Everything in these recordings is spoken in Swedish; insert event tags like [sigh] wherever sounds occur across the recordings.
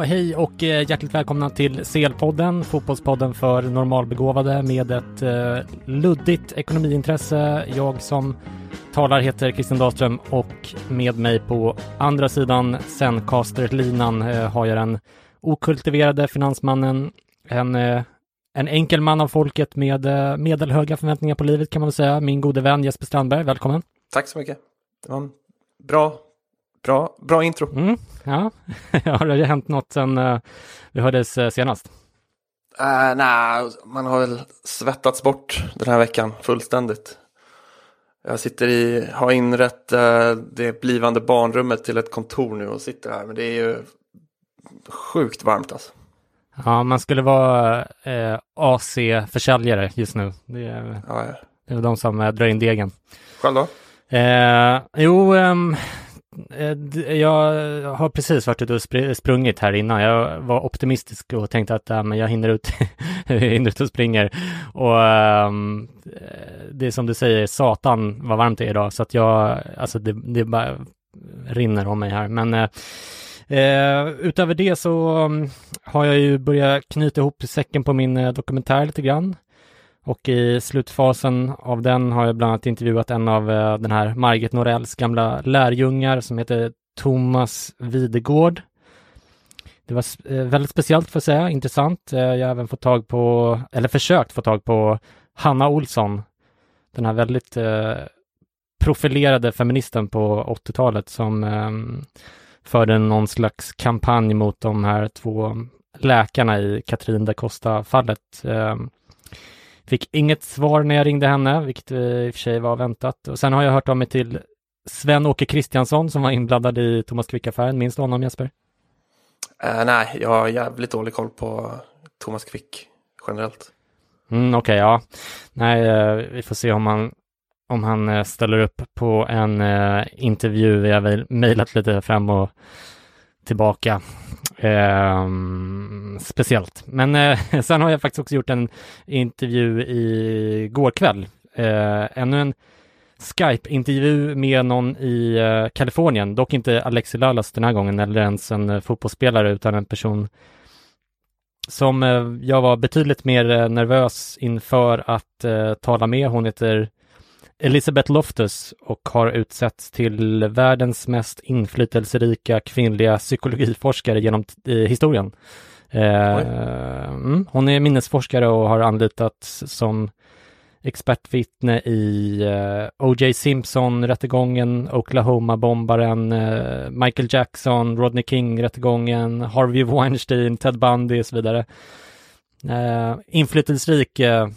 Ja, hej och eh, hjärtligt välkomna till CL-podden, fotbollspodden för normalbegåvade med ett eh, luddigt ekonomiintresse. Jag som talar heter Christian Dahlström och med mig på andra sidan Zencaster-linan eh, har jag den okultiverade finansmannen, en, eh, en enkel man av folket med eh, medelhöga förväntningar på livet kan man väl säga, min gode vän Jesper Strandberg. Välkommen! Tack så mycket. Det var en bra, bra, bra intro. Mm, ja, [laughs] har det hänt något sen eh, vi hördes eh, senast? Uh, Nej, man har väl svettats bort den här veckan fullständigt. Jag sitter i, har inrett eh, det blivande barnrummet till ett kontor nu och sitter här. Men det är ju sjukt varmt alltså. Ja, man skulle vara eh, AC-försäljare just nu. Det är, Ja, ja. det är de som eh, drar in degen. Själv då? Eh, jo, ehm, eh, Eh, jag har precis varit ute och sprungit här innan. Jag var optimistisk och tänkte att äh, men jag hinner ut, jag [laughs] hinner ut och springer. Och äh, det är som du säger, satan vad varmt det är idag. Så att jag, alltså det, det bara rinner om mig här. Men äh, Eh, utöver det så um, har jag ju börjat knyta ihop säcken på min eh, dokumentär lite grann. Och i slutfasen av den har jag bland annat intervjuat en av eh, den här Margit Norells gamla lärjungar som heter Thomas Videgård. Det var eh, väldigt speciellt för att säga, intressant. Eh, jag har även fått tag på, eller försökt få tag på Hanna Olsson. Den här väldigt profilerade feministen på 80-talet som ehm, förde någon slags kampanj mot de här två läkarna i Katrin da Costa-fallet. Ehm, Fick inget svar när jag ringde henne, vilket i och för sig var väntat. Och sen har jag hört av mig till Sven-Åke Kristiansson som var inblandad i Thomas Quick-affären. Minns du honom Jesper? Eh, nej, jag har jävligt dålig koll på Thomas Quick generellt. Mm, Okej, ja. Nej, eh, vi får se om han, om han eh, ställer upp på en intervju. Vi har väl mejlat lite fram och tillbaka. Eh, speciellt. Men eh, [laughs] sen har jag faktiskt också gjort en intervju i går kväll. Eh, ännu en Skype-intervju med någon i eh, Kalifornien, dock inte Alexi Lalas den här gången eller ens en eh, fotbollsspelare utan en person som eh, jag var betydligt mer eh, nervös inför att eh, tala med. Hon heter Elisabeth Loftus och har utsetts till världens mest inflytelserika kvinnliga psykologiforskare genom historien. Eh, mm, hon är minnesforskare och har anlitats som expertvittne i eh, O.J. Simpson-rättegången, Oklahoma-bombaren, eh, Michael Jackson, Rodney King-rättegången, Harvey Weinstein, Ted Bundy och så vidare. Eh, inflytelserik, eh,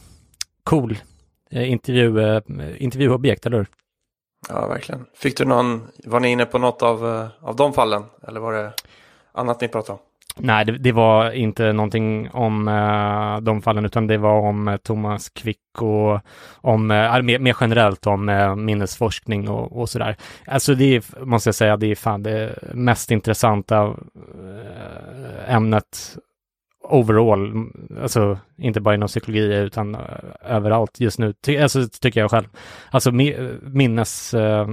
cool intervju, eh, intervjuobjekt, eller hur? Ja, verkligen. Fick du någon, var ni inne på något av, eh, av de fallen? Eller var det annat ni pratade om? Nej, det, det var inte någonting om eh, de fallen, utan det var om eh, Thomas Quick och om, eh, mer, mer generellt om eh, minnesforskning och, och sådär. Alltså det är, måste jag säga, det är fan det mest intressanta ämnet overall, alltså inte bara inom psykologi utan eh, överallt just nu, ty alltså, tycker jag själv. Alltså minnes, eh,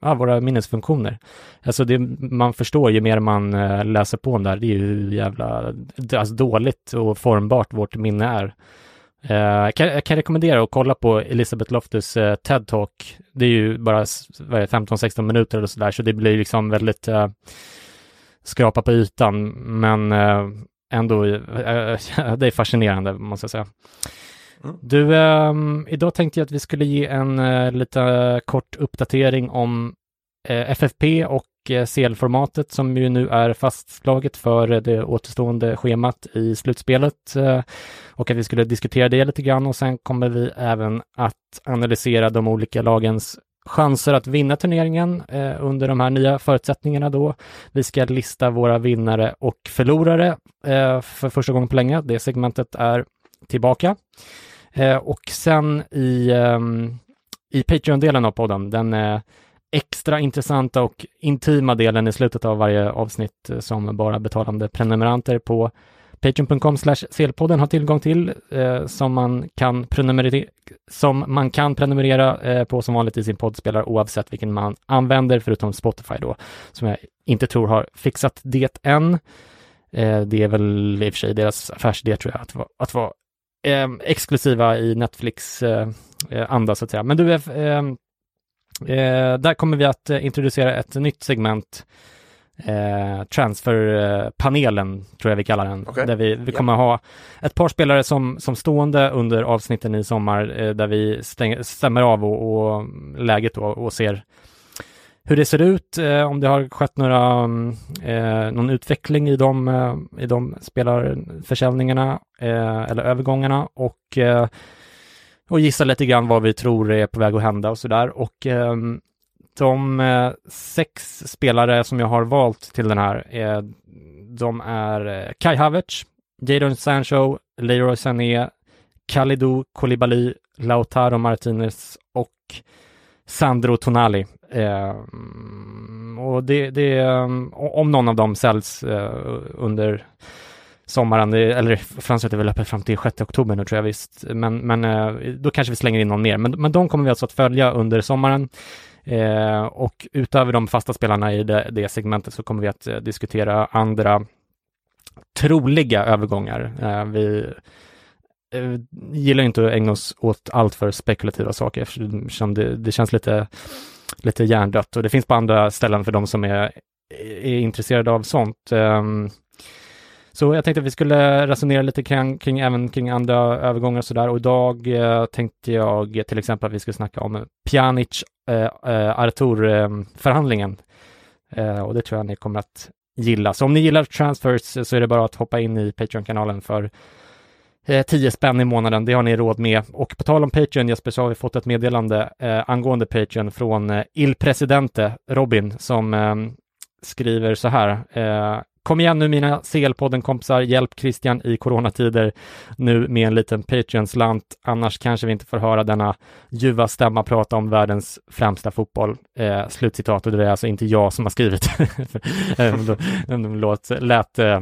ja, våra minnesfunktioner. Alltså det man förstår ju mer man eh, läser på om det här, det är ju hur jävla alltså dåligt och formbart vårt minne är. Uh, kan, jag kan rekommendera att kolla på Elisabeth Loftus uh, TED-talk. Det är ju bara 15-16 minuter eller sådär, så det blir liksom väldigt uh, skrapa på ytan, men ändå, [laughs] det är fascinerande måste jag säga. Mm. Du, um, idag tänkte jag att vi skulle ge en lite kort uppdatering om FFP och CL-formatet som ju nu är fastslaget för det återstående schemat i slutspelet och att vi skulle diskutera det lite grann och sen kommer vi även att analysera de olika lagens chanser att vinna turneringen eh, under de här nya förutsättningarna då. Vi ska lista våra vinnare och förlorare eh, för första gången på länge. Det segmentet är tillbaka. Eh, och sen i, ehm, i Patreon-delen av podden, den eh, extra intressanta och intima delen i slutet av varje avsnitt eh, som bara betalande prenumeranter på Patreon.com selpodden har tillgång till eh, som, man kan prenumerera, som man kan prenumerera eh, på som vanligt i sin poddspelare oavsett vilken man använder förutom Spotify då som jag inte tror har fixat det än. Eh, det är väl i och för sig deras affärsidé tror jag att, va, att vara eh, exklusiva i Netflix eh, eh, anda så att säga. Men du, Eh, eh där kommer vi att eh, introducera ett nytt segment, eh, transferpanelen tror jag vi kallar den, okay. där vi, vi kommer yeah. ha ett par spelare som, som stående under avsnitten i sommar, eh, där vi stäng, stämmer av och, och läget då och ser hur det ser ut, eh, om det har skett några, eh, någon utveckling i de, eh, i de spelarförsäljningarna eh, eller övergångarna och eh, och gissa lite grann vad vi tror är på väg att hända och sådär. Och eh, de eh, sex spelare som jag har valt till den här, är, de är eh, Kai Havertz, Jadon Sancho, Leroy Sané, Kalidou Koulibaly, Lautaro Martinez och Sandro Tonali. Eh, och det, det, eh, om någon av dem säljs eh, under sommaren, eller fönstret är väl öppet fram till 6 oktober nu tror jag visst, men, men eh, då kanske vi slänger in någon mer. Men, men de kommer vi alltså att följa under sommaren. Eh, och utöver de fasta spelarna i det, det segmentet så kommer vi att eh, diskutera andra troliga övergångar. Eh, vi eh, gillar inte att ägna oss åt allt för spekulativa saker eftersom det, det känns lite, lite hjärndött och det finns på andra ställen för de som är, är intresserade av sånt. Ehm, så jag tänkte att vi skulle resonera lite kring, kring även kring andra övergångar och sådär. Och idag eh, tänkte jag till exempel att vi skulle snacka om Pjanic eh, eh, Artur-förhandlingen. Eh, och det tror jag ni kommer att gilla. Så om ni gillar transfers så är det bara att hoppa in i Patreon-kanalen för eh, 10 spänn i månaden, det har ni råd med. Och på tal om Patreon, Jesper, så har vi fått ett meddelande eh, angående Patreon från eh, Il Presidente, Robin, som eh, skriver så här. Eh, Kom igen nu mina CL-podden-kompisar, hjälp Christian i coronatider nu med en liten Patreon-slant, annars kanske vi inte får höra denna ljuva stämma prata om världens främsta fotboll. Eh, slutcitat, och det är alltså inte jag som har skrivit. [laughs] Låt, lät eh,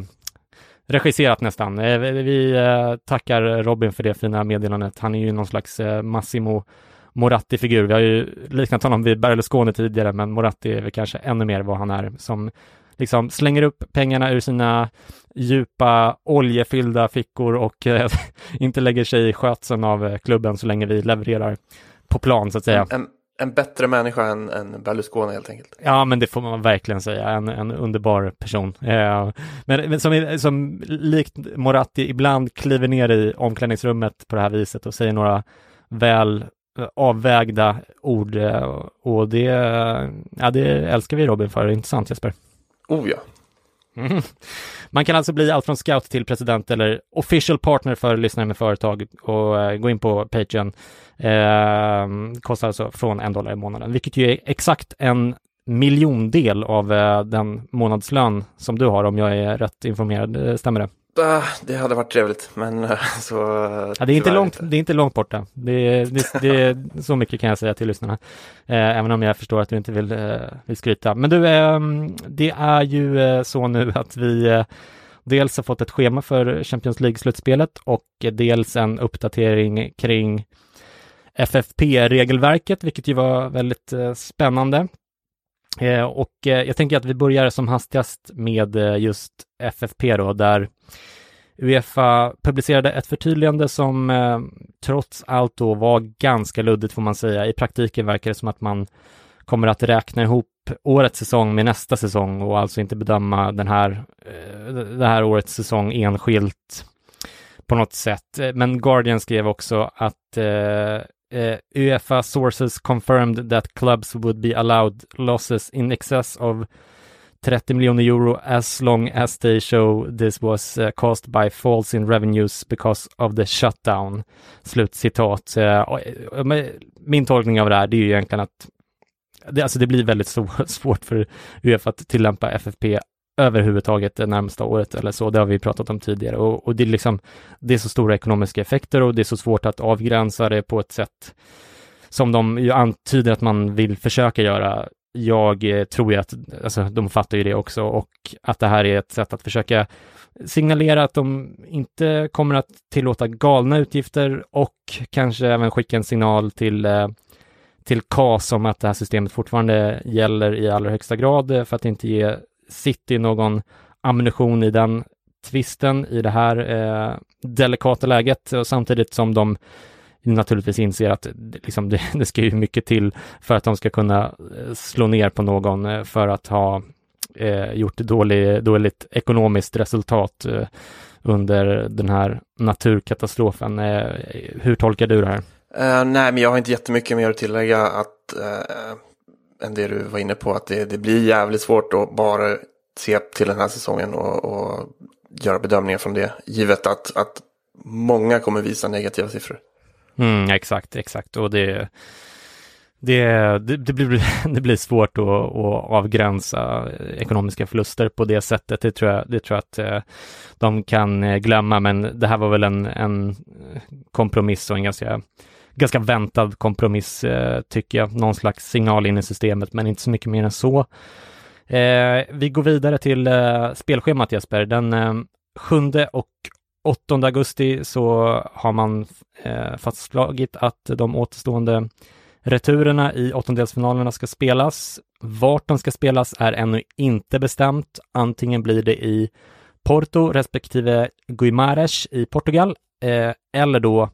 regisserat nästan. Eh, vi eh, tackar Robin för det fina meddelandet. Han är ju någon slags eh, Massimo Moratti-figur. Vi har ju liknat honom vid Berlusconi tidigare, men Moratti är väl kanske ännu mer vad han är som liksom slänger upp pengarna ur sina djupa oljefyllda fickor och eh, [laughs] inte lägger sig i skötseln av eh, klubben så länge vi levererar på plan så att säga. En, en bättre människa än, än Berlusconi helt enkelt. Ja, men det får man verkligen säga. En, en underbar person. Eh, men, men som, som likt Moratti ibland kliver ner i omklädningsrummet på det här viset och säger några väl eh, avvägda ord eh, och det, ja, det älskar vi Robin för. Intressant Jesper. Oh ja. Mm. Man kan alltså bli allt från scout till president eller official partner för lyssnare med företag och eh, gå in på Patreon. Eh, kostar alltså från en dollar i månaden, vilket ju är exakt en miljondel av eh, den månadslön som du har om jag är rätt informerad. Eh, stämmer det? Det hade varit trevligt, men eh, [laughs] så... Ja, det, är inte långt, det är inte långt borta. Det, det, det, [laughs] så mycket kan jag säga till lyssnarna. Eh, även om jag förstår att du inte vill, eh, vill skryta. Men du, eh, det är ju så nu att vi dels har fått ett schema för Champions League-slutspelet och dels en uppdatering kring FFP-regelverket, vilket ju var väldigt spännande. Eh, och eh, jag tänker att vi börjar som hastigast med eh, just FFP då, där Uefa publicerade ett förtydligande som eh, trots allt då var ganska luddigt får man säga. I praktiken verkar det som att man kommer att räkna ihop årets säsong med nästa säsong och alltså inte bedöma den här, eh, det här årets säsong enskilt på något sätt. Men Guardian skrev också att eh, uh, UEFA sources confirmed that clubs would be allowed losses in excess of 30 miljoner euro as long as they show this was uh, caused by falls in revenues because of the shutdown. Slutcitat. Uh, eh, min tolkning av det här, det är ju egentligen att det, alltså det blir väldigt [laughs] svårt för Uefa att tillämpa FFP överhuvudtaget det närmsta året eller så. Det har vi pratat om tidigare och, och det är liksom, det är så stora ekonomiska effekter och det är så svårt att avgränsa det på ett sätt som de ju antyder att man vill försöka göra. Jag eh, tror ju att, alltså de fattar ju det också och att det här är ett sätt att försöka signalera att de inte kommer att tillåta galna utgifter och kanske även skicka en signal till eh, till KAS om att det här systemet fortfarande gäller i allra högsta grad för att inte ge City någon ammunition i den tvisten i det här eh, delikata läget och samtidigt som de naturligtvis inser att liksom, [laughs] det, det ska ju mycket till för att de ska kunna eh, slå ner på någon eh, för att ha eh, gjort dålig, dåligt ekonomiskt resultat eh, under den här naturkatastrofen. Eh, hur tolkar du det här? Uh, nej, men jag har inte jättemycket mer att tillägga att uh, än det du var inne på. Att det, det blir jävligt svårt att bara se till den här säsongen och, och göra bedömningar från det. Givet att, att många kommer visa negativa siffror. Mm, exakt, exakt. Och det, det, det, det, blir, [laughs] det blir svårt att, att avgränsa ekonomiska förluster på det sättet. Det tror jag, det tror jag att eh, de kan eh, glömma, men det här var väl en, en kompromiss och en ganska ganska väntad kompromiss eh, tycker jag. Någon slags signal in i systemet, men inte så mycket mer än så. Eh, vi går vidare till eh, spelschemat Jesper. Den eh, 7 och 8 augusti så har man eh, fastslagit att de återstående returerna i åttondelsfinalerna ska spelas. Vart de ska spelas är ännu inte bestämt. Antingen blir det i Porto respektive Guimares i Portugal eh, eller då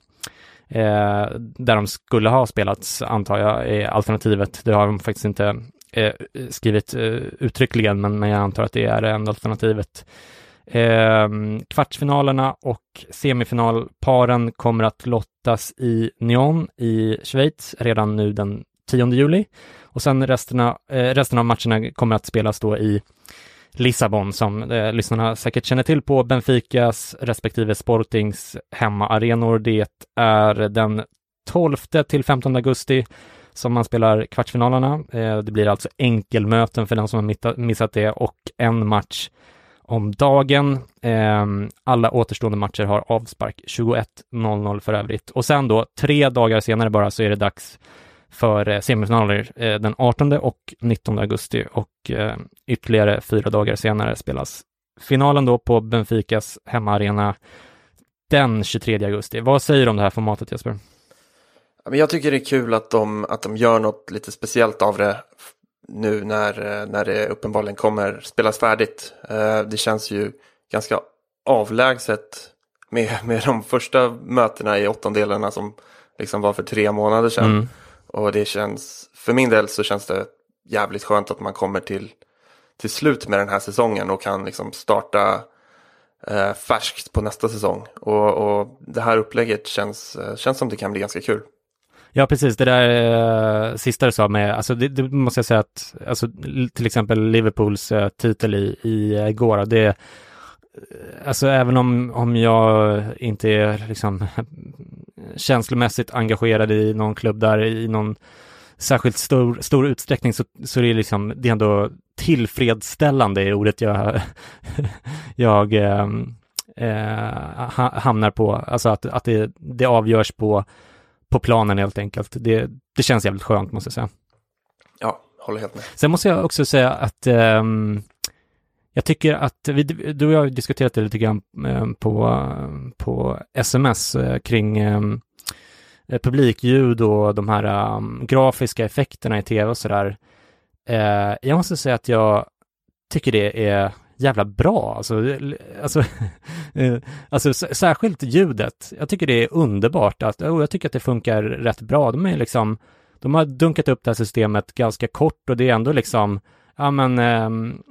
eh, där de skulle ha spelats, antar jag, är alternativet. Det har de faktiskt inte eh, skrivit eh, uttryckligen, men, men jag antar att det är det alternativet. Eh, kvartsfinalerna och semifinalparen kommer att lottas i Nyon i Schweiz redan nu den 10 juli. Och sen resterna, eh, resten av matcherna kommer att spelas då i Lissabon som eh, lyssnarna säkert känner till på Benficas respektive Sportings hemmaarenor. Det är den 12 till 15 augusti som man spelar kvartsfinalerna. Eh, det blir alltså enkelmöten för den som har missat det och en match om dagen. Eh, alla återstående matcher har avspark 21.00 för övrigt. Och sen då, tre dagar senare bara, så är det dags för eh, semifinaler eh, den 18 och 19 augusti och eh, ytterligare fyra dagar senare spelas finalen då på Benficas hemmaarena den 23 augusti. Vad säger du om det här formatet Jesper? Jag tycker det är kul att de, att de gör något lite speciellt av det nu när, när det uppenbarligen kommer spelas färdigt. Det känns ju ganska avlägset med, med de första mötena i åttondelarna som liksom var för tre månader sedan. Mm. Och det känns, för min del så känns det jävligt skönt att man kommer till, till slut med den här säsongen och kan liksom starta eh, färskt på nästa säsong. Och, och det här upplägget känns, eh, känns som det kan bli ganska kul. Ja, precis. Det där eh, sista du sa med, alltså det, det, måste jag säga att, alltså till exempel Liverpools eh, titel i, i eh, går, det, alltså även om, om jag inte är liksom [laughs] känslomässigt engagerad i någon klubb där i någon särskilt stor, stor utsträckning så, så är det liksom, det är ändå tillfredsställande i ordet jag, [laughs] jag eh, eh, hamnar på, alltså att, att det, det avgörs på, på planen helt enkelt. Det, det känns jävligt skönt måste jag säga. Ja, håller helt med. Sen måste jag också säga att um, jag tycker att vi, du och jag har diskuterat det lite grann eh, på, på sms eh, kring eh, publikljud och de här um, grafiska effekterna i tv och sådär. Jag måste säga att jag tycker det är jävla bra. Alltså, alltså, [laughs] alltså särskilt ljudet. Jag tycker det är underbart. Att, oh, jag tycker att det funkar rätt bra. De är liksom, de har dunkat upp det här systemet ganska kort och det är ändå liksom, ja men, um,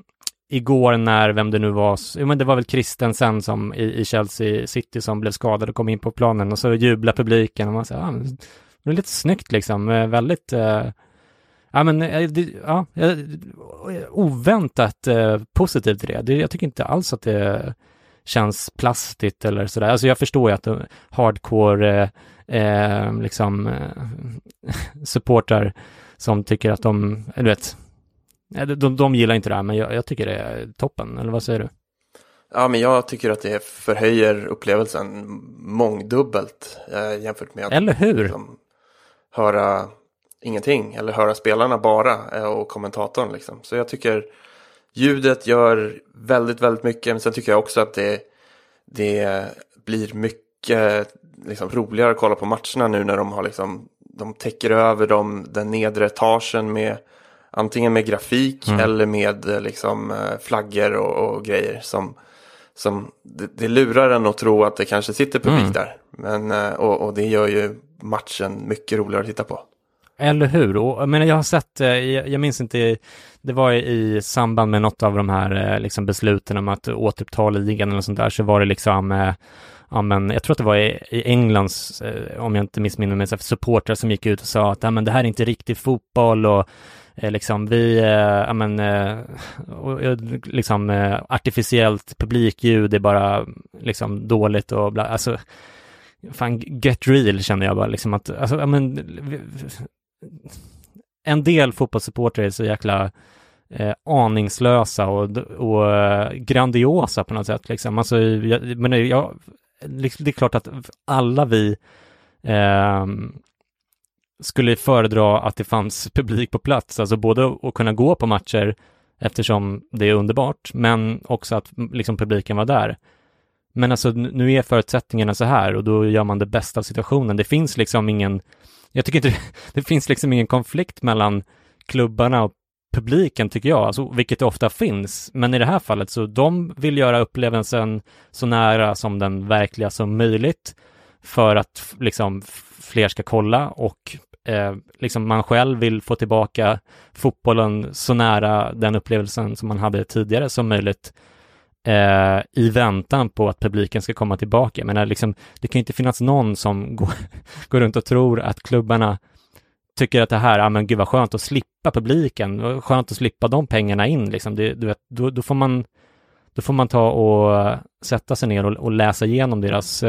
igår när, vem det nu var, jo men det var väl Christensen som i, i, Chelsea City som blev skadad och kom in på planen och så jublade publiken och man säger, ah, ja, det är lite snyggt liksom, eh, väldigt, uh, ja men, eh, det, ja, oväntat uh, positivt till det. det. Jag tycker inte alls att det känns plastigt eller sådär. Alltså jag förstår ju att hardcore eh, liksom [laughs] supportrar som tycker att de, du vet, de, de gillar inte det här, men jag, jag, tycker det är toppen, eller vad säger du? Ja, men jag tycker att det förhöjer upplevelsen mångdubbelt eh, jämfört med att eller hur? Liksom, höra ingenting eller höra spelarna bara eh, och kommentatorn. Liksom. Så jag tycker ljudet gör väldigt, väldigt mycket, men sen tycker jag också att det, det blir mycket liksom, roligare att kolla på matcherna nu när de har liksom, de täcker över dem, den nedre etagen med Antingen med grafik mm. eller med eh, liksom eh, flaggor och, och grejer som, som det, det, lurar en att tro att det kanske sitter publik mm. där. Men, eh, och, och, det gör ju matchen mycket roligare att titta på. Eller hur? Och, jag, menar, jag har sett, jag, jag minns inte, det var i samband med något av de här liksom, besluten om att återuppta ligan eller sånt där, så var det liksom ja, men jag tror att det var i, i Englands, om jag inte missminner mig, supportrar som gick ut och sa att ja, men det här är inte riktig fotboll och Eh, liksom vi, eh, ja men, eh, liksom artificiellt publikljud är bara liksom dåligt och bla, alltså fan get real känner jag bara liksom att, alltså ja men en del fotbollssupportrar är så jäkla eh, aningslösa och, och grandiosa på något sätt liksom. Alltså, jag, men jag, liksom, det är klart att alla vi eh, skulle föredra att det fanns [laughs] publik på plats, alltså både att kunna gå på matcher eftersom det är underbart, men också att liksom publiken var där. Men alltså nu är förutsättningarna så här och då gör man det bästa av situationen. Det finns liksom ingen, jag tycker inte, [laughs] det finns liksom ingen konflikt mellan klubbarna och publiken tycker jag, alltså, vilket det ofta finns. Men i det här fallet så de vill göra upplevelsen så nära som den verkliga som möjligt för att liksom fler ska kolla och eh, liksom man själv vill få tillbaka fotbollen så nära den upplevelsen som man hade tidigare som möjligt eh, i väntan på att publiken ska komma tillbaka. Men liksom, det kan inte finnas någon som [laughs] går, går runt och tror att klubbarna tycker att det här, ja men gud vad skönt att slippa publiken, skönt att slippa de pengarna in liksom. Det, du vet, då, då får man då får man ta och sätta sig ner och, och läsa igenom deras,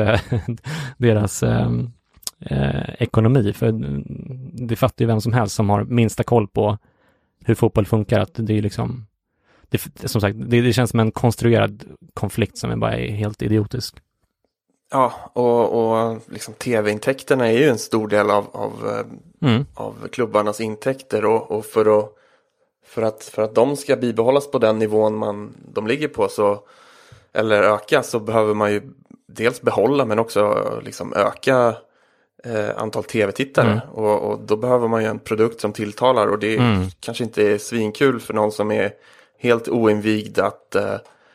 [laughs] deras mm eh, ekonomi. För det fattar ju vem som helst som har minsta koll på hur fotboll funkar, att det är liksom, det, som sagt, det, det känns som en konstruerad konflikt som är bara är helt idiotisk. Ja, och, och liksom tv-intäkterna är ju en stor del av, av, eh, mm. av klubbarnas intäkter och, och, för, att, för, att, för att de ska bibehållas på den nivån man, de ligger på så, eller öka så behöver man ju dels behålla men också liksom öka eh, antal tv-tittare. Mm. Och, och, då behöver man ju en produkt som tilltalar och det mm. kanske inte är svinkul för någon som är helt oinvigd att, eh,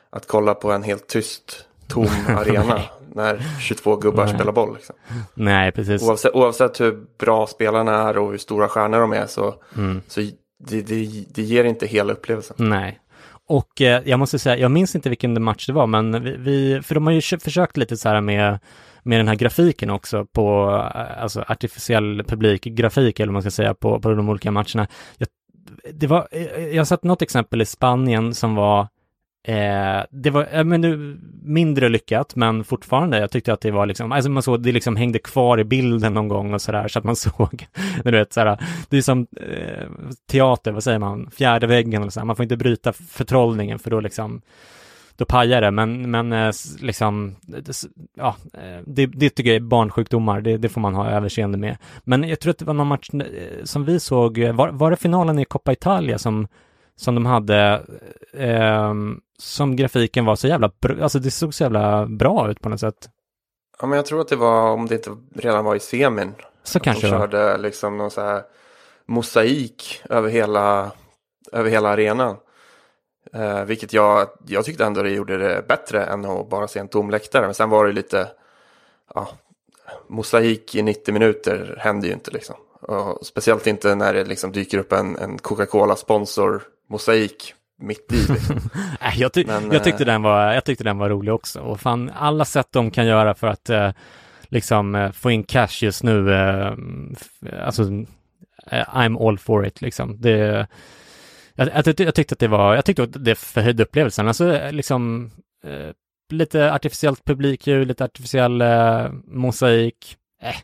att kolla på en helt tyst, tom [laughs] arena när 22 gubbar Nej. spelar boll. Liksom. Nej, precis. Oavsett, oavsett hur bra spelarna är och hur stora stjärnor de är så, mm. så det, det, det ger inte hela upplevelsen. Nej. Och eh, jag måste säga, jag minns inte vilken match det var, men vi, vi för de har ju försökt lite så här med med den här grafiken också på, alltså artificiell publikgrafik eller vad man ska säga på, på de olika matcherna. Jag, det var, eh, jag har sett något exempel i Spanien som var Eh, det var eh, men nu, mindre lyckat, men fortfarande, jag tyckte att det var liksom, alltså man såg, det liksom hängde kvar i bilden någon gång och sådär, så att man [laughs] såg, du vet, sådär, det är som eh, teater, vad säger man, fjärde väggen eller så, man får inte bryta förtrollningen för då liksom då pajar det, men, men eh, liksom, ja, eh, det, det tycker jag är barnsjukdomar, det, det, får man ha överseende med. Men jag tror att det var någon match eh, som vi såg, var, var det finalen i Coppa Italia som, som de hade, eh, som grafiken var så jävla, alltså det såg så jävla bra ut på något sätt. Ja, men jag tror att det var, om det inte redan var i semin. Så att kanske de körde liksom någon så här mosaik över hela, över hela arenan. Eh, vilket jag, jag tyckte ändå det gjorde det bättre än att bara se en tom läktare. Men sen var det lite, ja, mosaik i 90 minuter händer ju inte liksom. Och speciellt inte när det liksom dyker upp en, en Coca-Cola-sponsor mosaik mitt i. Liksom. [laughs] Jag, ty Men, jag, tyckte eh, den var, jag tyckte den var rolig också. Och fan, alla sätt de kan göra för att eh, liksom eh, få in cash just nu, eh, alltså eh, I'm all for it liksom. Det, jag, jag, tyckte, jag tyckte att det var, jag tyckte att det förhöjde upplevelsen. Alltså liksom eh, lite artificiellt publikljud, lite artificiell eh, mosaik. Eh,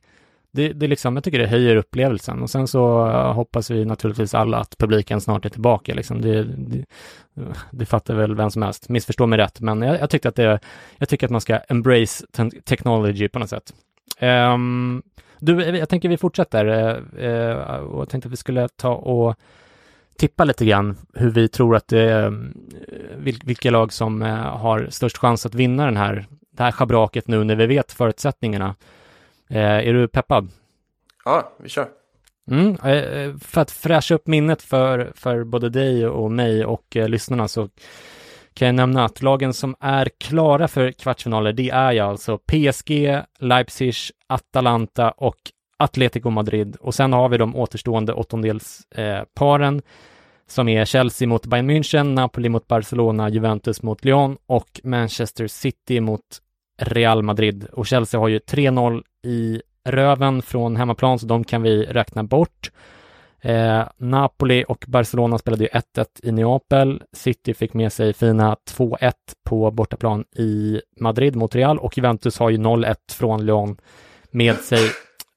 det, det liksom, jag tycker det höjer upplevelsen och sen så eh, hoppas vi naturligtvis alla att publiken snart är tillbaka liksom. Det, det, det fattar väl vem som helst, missförstå mig rätt, men jag, jag tyckte att det, jag tycker att man ska embrace te- technology på något sätt. Um, du, jag tänker vi fortsätter uh, uh, och jag tänkte att vi skulle ta och tippa lite grann hur vi tror att det, eh, vil, vilka lag som eh, har störst chans att vinna den här, det här schabraket nu när vi vet förutsättningarna. Eh, är du peppad? ja, vi kör. Mm, för att fräscha upp minnet för, för både dig och mig och lyssnarna så kan jag nämna att lagen som är klara för kvartsfinaler, det är ju alltså PSG, Leipzig, Atalanta och Atletico Madrid. Och sen har vi de återstående åttondelsparen eh, som är Chelsea mot Bayern München, Napoli mot Barcelona, Juventus mot Lyon och Manchester City mot Real Madrid. Och Chelsea har ju 3-0 i röven från hemmaplan, så de kan vi räkna bort. Eh, Napoli och Barcelona spelade ju 1-1 i Neapel. City fick med sig fina 2-1 på bortaplan i Madrid mot Real och Juventus har ju 0-1 från Lyon med sig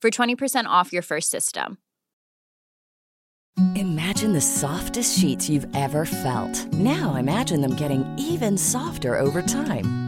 for 20% off your first system. Imagine the softest sheets you've ever felt. Now imagine them getting even softer over time.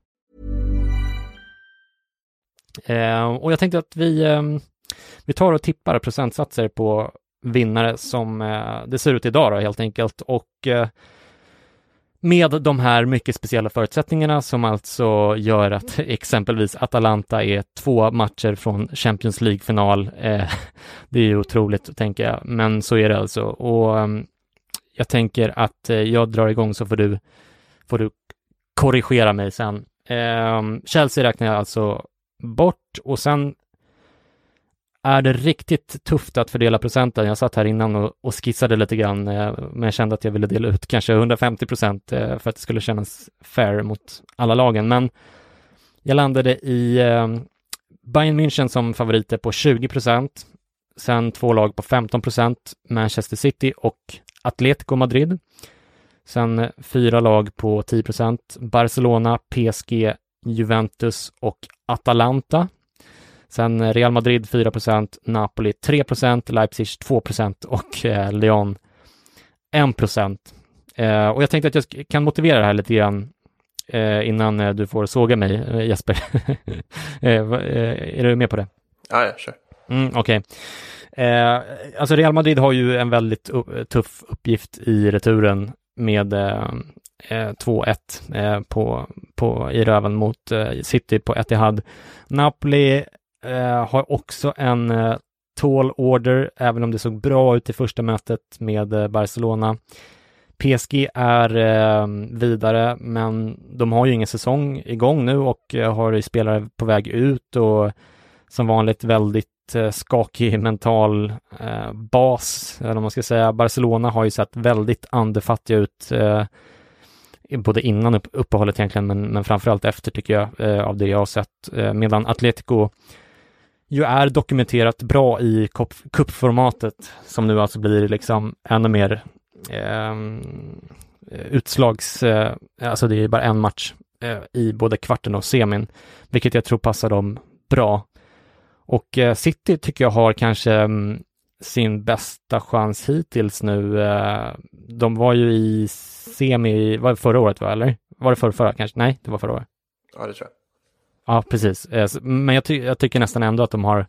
Eh, och jag tänkte att vi, eh, vi tar och tippar procentsatser på vinnare som eh, det ser ut idag då, helt enkelt. Och eh, med de här mycket speciella förutsättningarna som alltså gör att [laughs] exempelvis Atalanta är två matcher från Champions League-final. [laughs] Det är ju otroligt, tänker jag, men så är det alltså. Och ehm, jag tänker att jag drar igång så får du, får du korrigera mig sen. Ehm, Chelsea räknar jag alltså bort och sen är det riktigt tufft att fördela procenten. Jag satt här innan och, och skissade lite grann, eh, men jag kände att jag ville dela ut kanske 150 procent eh, för att det skulle kännas fair mot alla lagen. Men jag landade i eh, Bayern München som favoriter på 20 procent, Sen två lag på 15 procent, Manchester City och Atletico Madrid. Sen eh, fyra lag på 10 procent, Barcelona, PSG, Juventus och Atalanta. Sen Real Madrid 4% Napoli 3% Leipzig 2% och eh, Lyon 1 eh, Och jag tänkte att jag kan motivera det här lite grann eh, innan eh, du får såga mig, eh, Jesper. [laughs] Eh, är du med på det? Ja, ja, kör. Mm, Okej. Okay. alltså Real Madrid har ju en väldigt tuff uppgift i returen med Eh, 2-1 eh, på, på, i röven mot eh, City på Etihad. Napoli eh, har också en eh, tall order, även om det såg bra ut i första mötet med eh, Barcelona. PSG är eh, vidare, men de har ju ingen säsong igång nu och eh, har spelare på väg ut och som vanligt väldigt eh, skakig mental bas, eller vad man ska säga. Barcelona har ju sett väldigt andefattiga ut både innan upp, uppehållet egentligen, men, men framförallt efter tycker jag, eh, av det jag har sett. Eh, medan Atletico ju är dokumenterat bra i kuppformatet som nu alltså blir liksom ännu mer ehm, eh, utslags, eh, alltså det är bara en match eh, i både kvarten och semin, vilket jag tror passar dem bra. Och eh, City tycker jag har kanske mm, sin bästa chans hittills nu. Eh, de var ju i semi, var det förra året va, eller? Var det förra, förra kanske? Nej, det var förra året. Ja, det tror jag. Ja, precis. Eh, men jag, ty jag tycker nästan ändå att de har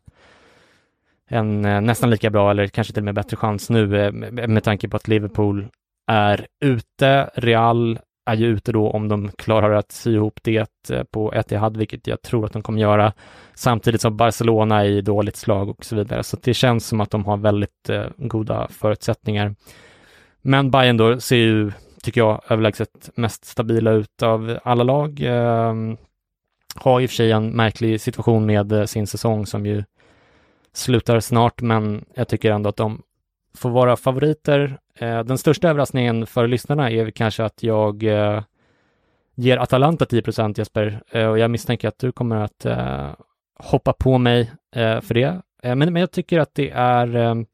en eh, nästan lika bra eller kanske till och med bättre chans nu med tanke på att Liverpool är ute. Real är ju ute då om de klarar att sy ihop det eh, på Etihad, vilket jag tror att de kommer göra, samtidigt som Barcelona är i dåligt slag och så vidare. Så det känns som att de har väldigt eh, goda förutsättningar. Men Bayern då ser ju, tycker jag, överlägset mest stabila ut av alla lag. Eh, har i och för sig en märklig situation med eh, sin säsong som ju slutar snart, men jag tycker ändå att de får vara favoriter. Eh, den största överraskningen för lyssnarna är kanske att jag eh, ger Atalanta 10 Jesper eh, och jag misstänker att du kommer att eh, hoppa på mig eh, för det. Eh, men, men jag tycker att det är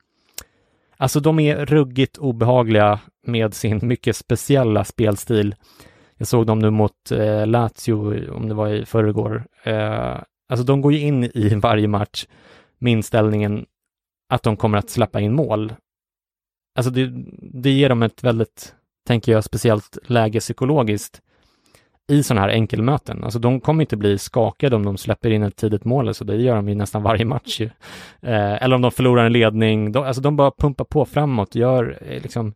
Alltså de är ruggigt obehagliga med sin mycket speciella spelstil. Jag såg dem nu mot eh, Lazio, om det var i förrgår. Eh, alltså de går ju in i varje match med inställningen att de kommer att släppa in mål alltså det, det ger dem ett väldigt, tänker jag, speciellt läge psykologiskt i sådana här enkelmöten. Alltså de kommer inte bli skakade om de släpper in ett tidigt mål, så det gör de ju nästan varje match ju. Eh, eller om de förlorar en ledning, de, alltså de bara pumpar på framåt, gör eh, liksom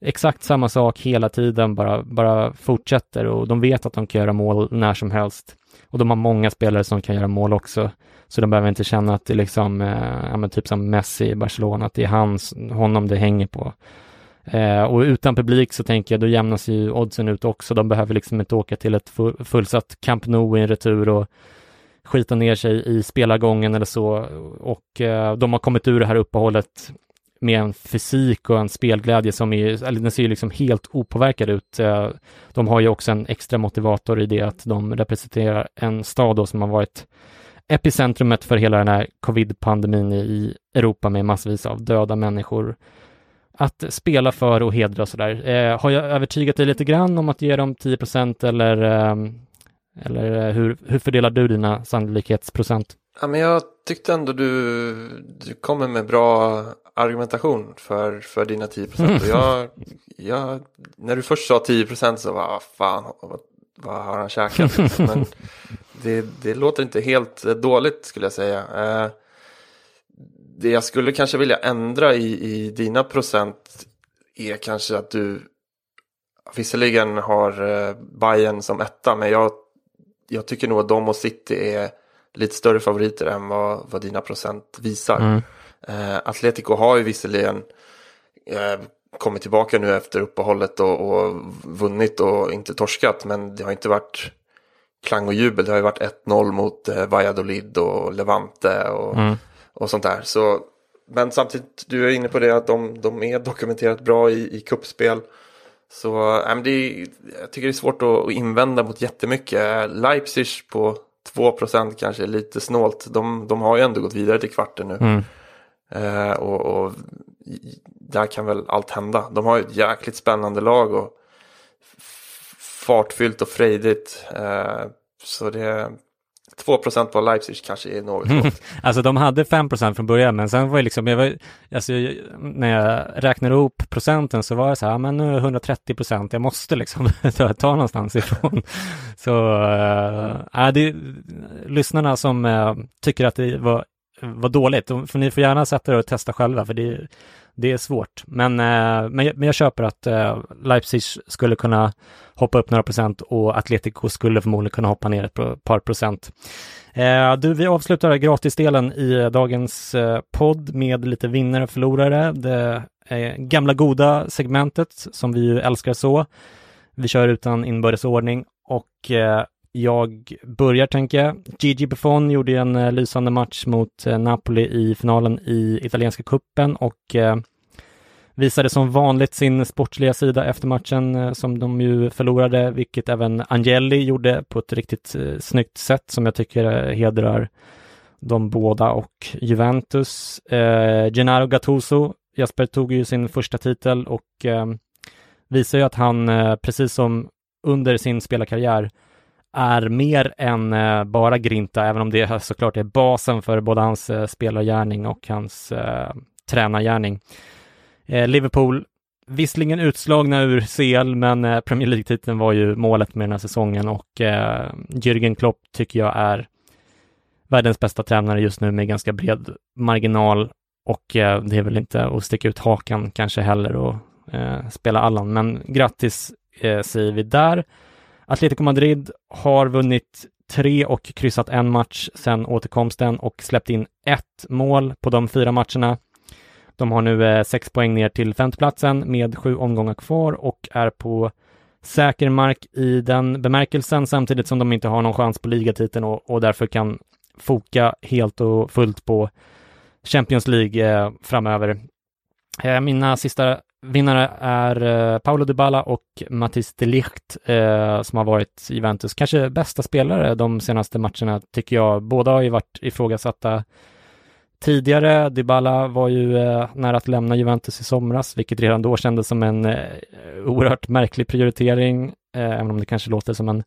exakt samma sak hela tiden, bara, bara fortsätter och de vet att de kan göra mål när som helst. Och de har många spelare som kan göra mål också. Så de behöver inte känna att det är liksom, eh, ja men typ som Messi i Barcelona, att det är hans, honom det hänger på. Eh, och utan publik så tänker jag, då jämnas ju oddsen ut också. De behöver liksom inte åka till ett fullsatt Camp Nou i en retur och skita ner sig i spelargången eller så. Och eh, de har kommit ur det här uppehållet med en fysik och en spelglädje som är, eller den ser ju liksom helt opåverkad ut. Eh, de har ju också en extra motivator i det att de representerar en stad då som har varit epicentrumet för hela den här covid-pandemin i Europa med massvis av döda människor att spela för och hedra och sådär. Eh, har jag övertygat dig lite grann om att ge dem 10 ehm, eller, eh, eller hur, hur fördelar du dina sannolikhetsprocent? Ja, men jag tyckte ändå du, du kommer med bra argumentation för, för dina 10 procent. Och jag, jag, när du först sa 10 procent så var fan, vad, vad har han käkat? [laughs] Men det, det låter inte helt dåligt skulle jag säga. Eh, det jag skulle kanske vilja ändra i, i dina procent är kanske att du visserligen har eh, Bayern som etta, men jag, jag tycker nog att de och City är lite större favoriter än vad, vad dina procent visar. Mm. Eh, Atletico har ju visserligen eh, kommit tillbaka nu efter uppehållet och, och, vunnit och inte torskat. Men det har inte varit klang och jubel. Det har ju varit 1-0 mot eh, Valladolid och Levante och, mm. och sånt där. Så, men samtidigt, du är inne på det att de, de är dokumenterat bra i, i kuppspel. Så äh, det är, jag tycker det är svårt att, att invända mot jättemycket. Leipzig på 2% kanske är lite snålt. De, de har ju ändå gått vidare till kvarten nu. Mm. Eh, och, och där kan väl allt hända. De har ett jäkligt spännande lag och fartfyllt och frejdigt. Eh, så det 2% på Leipzig kanske är något mm. [laughs] Alltså de hade 5% från början, men sen var det liksom, jag var, alltså, när jag räknade ihop procenten så var det så här, men nu är 130 procent, jag måste liksom [laughs] ta, ta någonstans ifrån. [laughs] så, äh, det, lyssnarna som äh, tycker att det var, var dåligt, för ni får gärna sätta er och testa själva, för det, det är svårt. Men, äh, men, men jag köper att eh, Leipzig skulle kunna hoppa upp några procent och Atletico skulle förmodligen kunna hoppa ner ett par procent. Eh, du, vi avslutar gratisdelen i dagens eh, podd med lite vinnare och förlorare. Det eh, gamla goda segmentet som vi ju älskar så. Vi kör utan inbördesordning och eh, jag börjar tänker jag. Gigi Buffon gjorde en eh, lysande match mot eh, Napoli i finalen i italienska kuppen och eh, visade som vanligt sin sportsliga sida efter matchen eh, som de ju förlorade, vilket även Angeli gjorde på ett riktigt eh, snyggt sätt som jag tycker eh, hedrar de båda och Juventus. Eh, Gennaro Gattuso, Jasper tog ju sin första titel och eh, visar ju att han, eh, precis som under sin spelarkarriär, är mer än eh, bara Grinta, även om det såklart är basen för både hans eh, spelargärning och hans eh, tränargärning. Eh, Liverpool, visserligen utslagna ur CL, men eh, Premier League-titeln var ju målet med den här säsongen och eh, Jürgen Klopp tycker jag är världens bästa tränare just nu med ganska bred marginal och eh, det är väl inte att sticka ut hakan kanske heller och eh, spela Allan, men grattis eh, säger vi där. Atletico Madrid har vunnit tre och kryssat en match sedan återkomsten och släppt in ett mål på de fyra matcherna. De har nu eh, sex poäng ner till femteplatsen med sju omgångar kvar och är på säker mark i den bemärkelsen samtidigt som de inte har någon chans på ligatiteln och, och därför kan foka helt och fullt på Champions League eh, framöver. Eh, mina sista vinnare är eh, Paolo Dybala och Mattis de Ligt eh, som har varit Juventus kanske bästa spelare de senaste matcherna tycker jag. Båda har ju varit ifrågasatta tidigare. Dybala var ju eh, nära att lämna Juventus i somras, vilket redan då kändes som en eh, oerhört märklig prioritering, eh, även om det kanske låter som en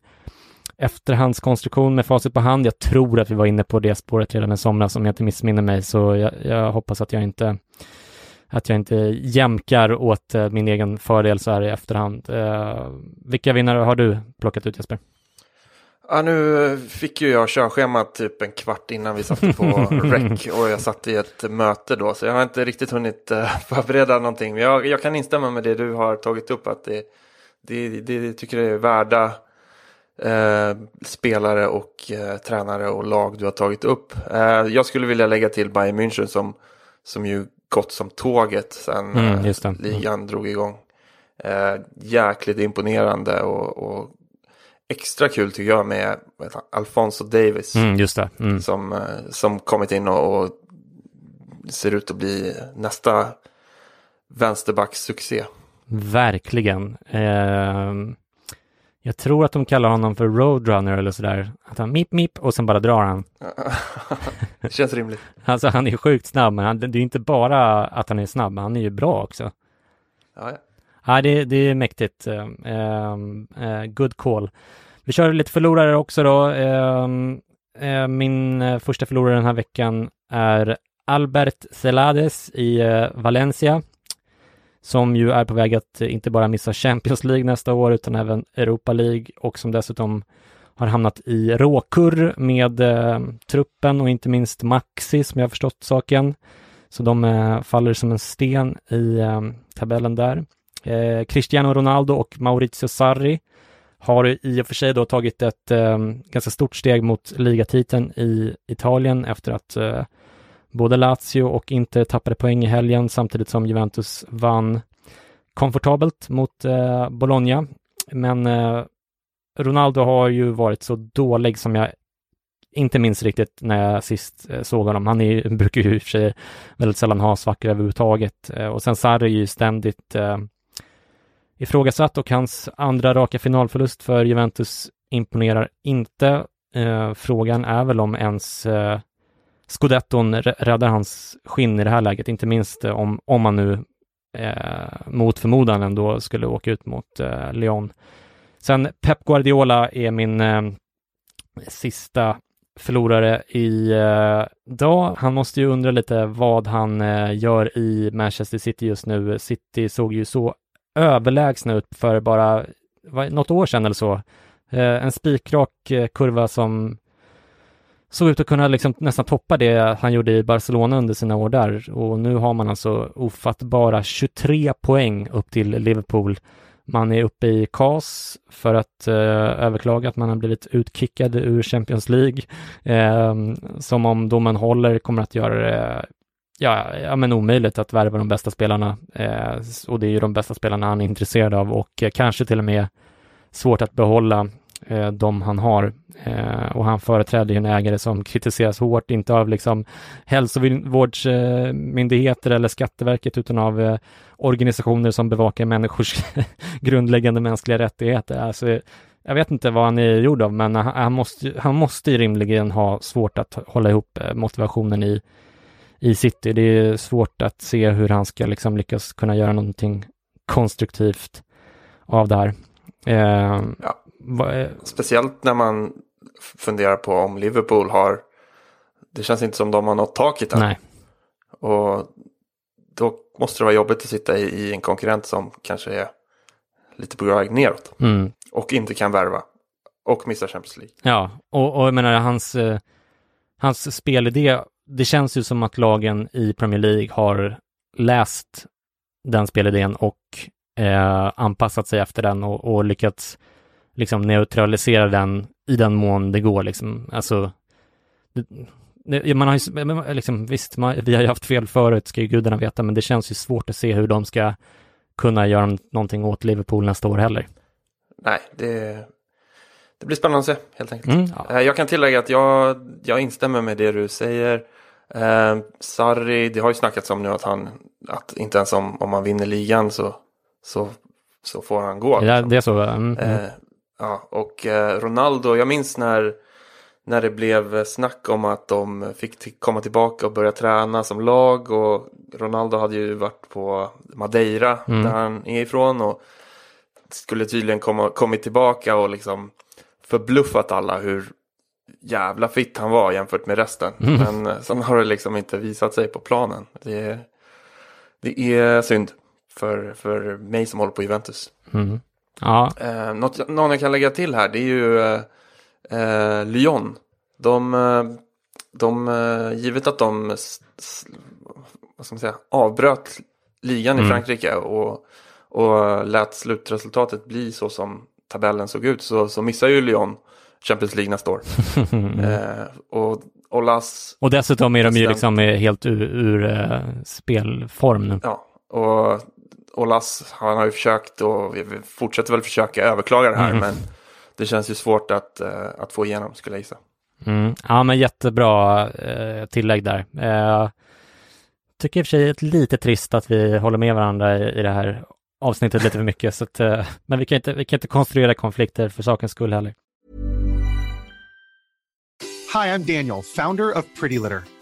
efterhandskonstruktion med facit på hand. Jag tror att vi var inne på det spåret redan i somras om jag inte missminner mig, så jag, jag hoppas att jag inte att jag inte jämkar åt eh, min egen fördel så här i efterhand. Eh, vilka vinnare har du plockat ut Jesper? Ja, nu fick ju jag körschemat typ en kvart innan vi satte på [laughs] rec och jag satt i ett möte då så jag har inte riktigt hunnit uh, [laughs] förbereda någonting. Men jag, jag, kan instämma med det du har tagit upp att det, det, det, det tycker jag är värda uh, spelare och uh, tränare och lag du har tagit upp. jag skulle vilja lägga till Bayern München som, som ju gått som tåget sen mm, ligan mm. drog igång. jäkligt imponerande och, och extra kul tycker jag med Alfonso Davis. Mm, just det. Mm. Som, eh, som kommit in och, och, ser ut att bli nästa vänsterbackssuccé. Verkligen. Eh, jag tror att de kallar honom för Roadrunner eller sådär. Att han mip mip och sen bara drar han. [laughs] det känns rimligt. alltså han är sjukt snabb, men han, det är inte bara att han är snabb, han är ju bra också. Ja, ja. Ja, det, det är mäktigt. Uh, good call. Vi kör lite förlorare också då. Uh, min första förlorare den här veckan är Albert Celades i Valencia som ju är på väg att eh, inte bara missa Champions League nästa år utan även Europa League och som dessutom har hamnat i råkurr med eh, truppen och inte minst Maxi som jag har förstått saken. Så de eh, faller som en sten i eh, tabellen där. Eh, Cristiano Ronaldo och Maurizio Sarri har i och för sig då tagit ett eh, ganska stort steg mot ligatiteln i Italien efter att eh, både Lazio och Inter tappade poäng i helgen samtidigt som Juventus vann komfortabelt mot eh, Bologna. Men eh, Ronaldo har ju varit så dålig som jag inte minns riktigt när jag sist eh, såg honom. Han är, [laughs] brukar ju i och för sig väldigt sällan ha svackor överhuvudtaget. Eh, och sen Sarri är ju ständigt eh, ifrågasatt och hans andra raka finalförlust för Juventus imponerar inte. Eh, frågan är väl om ens eh, scudetton räddar hans skinn i det här läget, inte minst eh, om, om man nu eh, mot förmodan ändå skulle åka ut mot eh, Lyon. Sen Pep Guardiola är min eh, sista förlorare i eh, dag. Han måste ju undra lite vad han eh, gör i Manchester City just nu. City såg ju så överlägsna ut för bara vad, något år sedan eller så. Eh, en spikrak eh, kurva som såg ut att kunna liksom nästan toppa det han gjorde i Barcelona under sina år där och nu har man alltså ofattbara 23 poäng upp till Liverpool. Man är uppe i KAS för att eh, överklaga att man har blivit utkickad ur Champions League. Eh, som om domen håller kommer att göra det ja, ja, men omöjligt att värva de bästa spelarna. Eh, och det är ju de bästa spelarna han är intresserad av och eh, kanske till och med svårt att behålla eh, de han har. Eh, och han företräder ju en ägare som kritiseras hårt, inte av liksom hälsovårdsmyndigheter eller Skatteverket, utan av eh, organisationer som bevakar människors [laughs] grundläggande mänskliga rättigheter. Alltså, jag vet inte vad han är gjord av, men han, han måste, han måste ju rimligen ha svårt att hålla ihop eh, motivationen i, i City. Det är svårt att se hur han ska liksom lyckas kunna göra någonting konstruktivt av det här. Eh, ja. Speciellt när man funderar på om Liverpool har, det känns inte som de har nått taket än. Nej. Och då måste det vara jobbigt att sitta i, i en konkurrent som kanske är lite på väg neråt. Mm. Och inte kan värva. Och missar Champions League. Ja, och, och jag menar hans, eh, hans spelidé, det känns ju som att lagen i Premier League har läst den spelidén och eh, anpassat sig efter den och, och lyckats liksom neutralisera den i den mån det går liksom. Alltså, det, man har ju, liksom, visst, man, vi har ju haft fel förut, ska ju gudarna veta, men det känns ju svårt att se hur de ska kunna göra någonting åt Liverpool nästa år heller. Nej, det, det blir spännande att se helt enkelt. Mm, ja. Eh, jag kan tillägga att jag, jag instämmer med det du säger. Eh, Sarri, det har ju snackats om nu att han, att inte ens om, om man vinner ligan så, så, så får han gå. Ja, det är så. Mm, mm. Ja, och eh, Ronaldo, jag minns när, när det blev snack om att de fick komma tillbaka och börja träna som lag. Och Ronaldo hade ju varit på Madeira, mm. där han är ifrån. Och skulle tydligen komma, kommit tillbaka och liksom förbluffat alla hur jävla fitt han var jämfört med resten. Mm. Men eh, sen har det liksom inte visat sig på planen. Det är, det är synd för, för mig som håller på Juventus. Mm. Ja. Eh, något, någon jag kan lägga till här det är ju eh, eh Lyon. De, eh, de, givet att de vad ska man säga, avbröt ligan mm. i Frankrike och, och lät slutresultatet bli så som tabellen såg ut så, så missar ju Lyon Champions League nästa år. [laughs] eh, och Olas... Och dessutom är de ju liksom helt ur, ur uh, spelform nu. Ja, och Olas han har ju försökt och fortsätter väl försöka överklaga det här. Mm. Men det känns ju svårt att, uh, att få igenom skulle jag gissa. Mm. Ja, men jättebra uh, tillägg där. Uh, tycker i och för sig är lite trist att vi håller med varandra i, i det här avsnittet lite för mycket. Så att, uh, men vi kan, inte, vi kan inte konstruera konflikter för sakens skull heller. Hi, I'm Daniel, founder of Pretty Litter.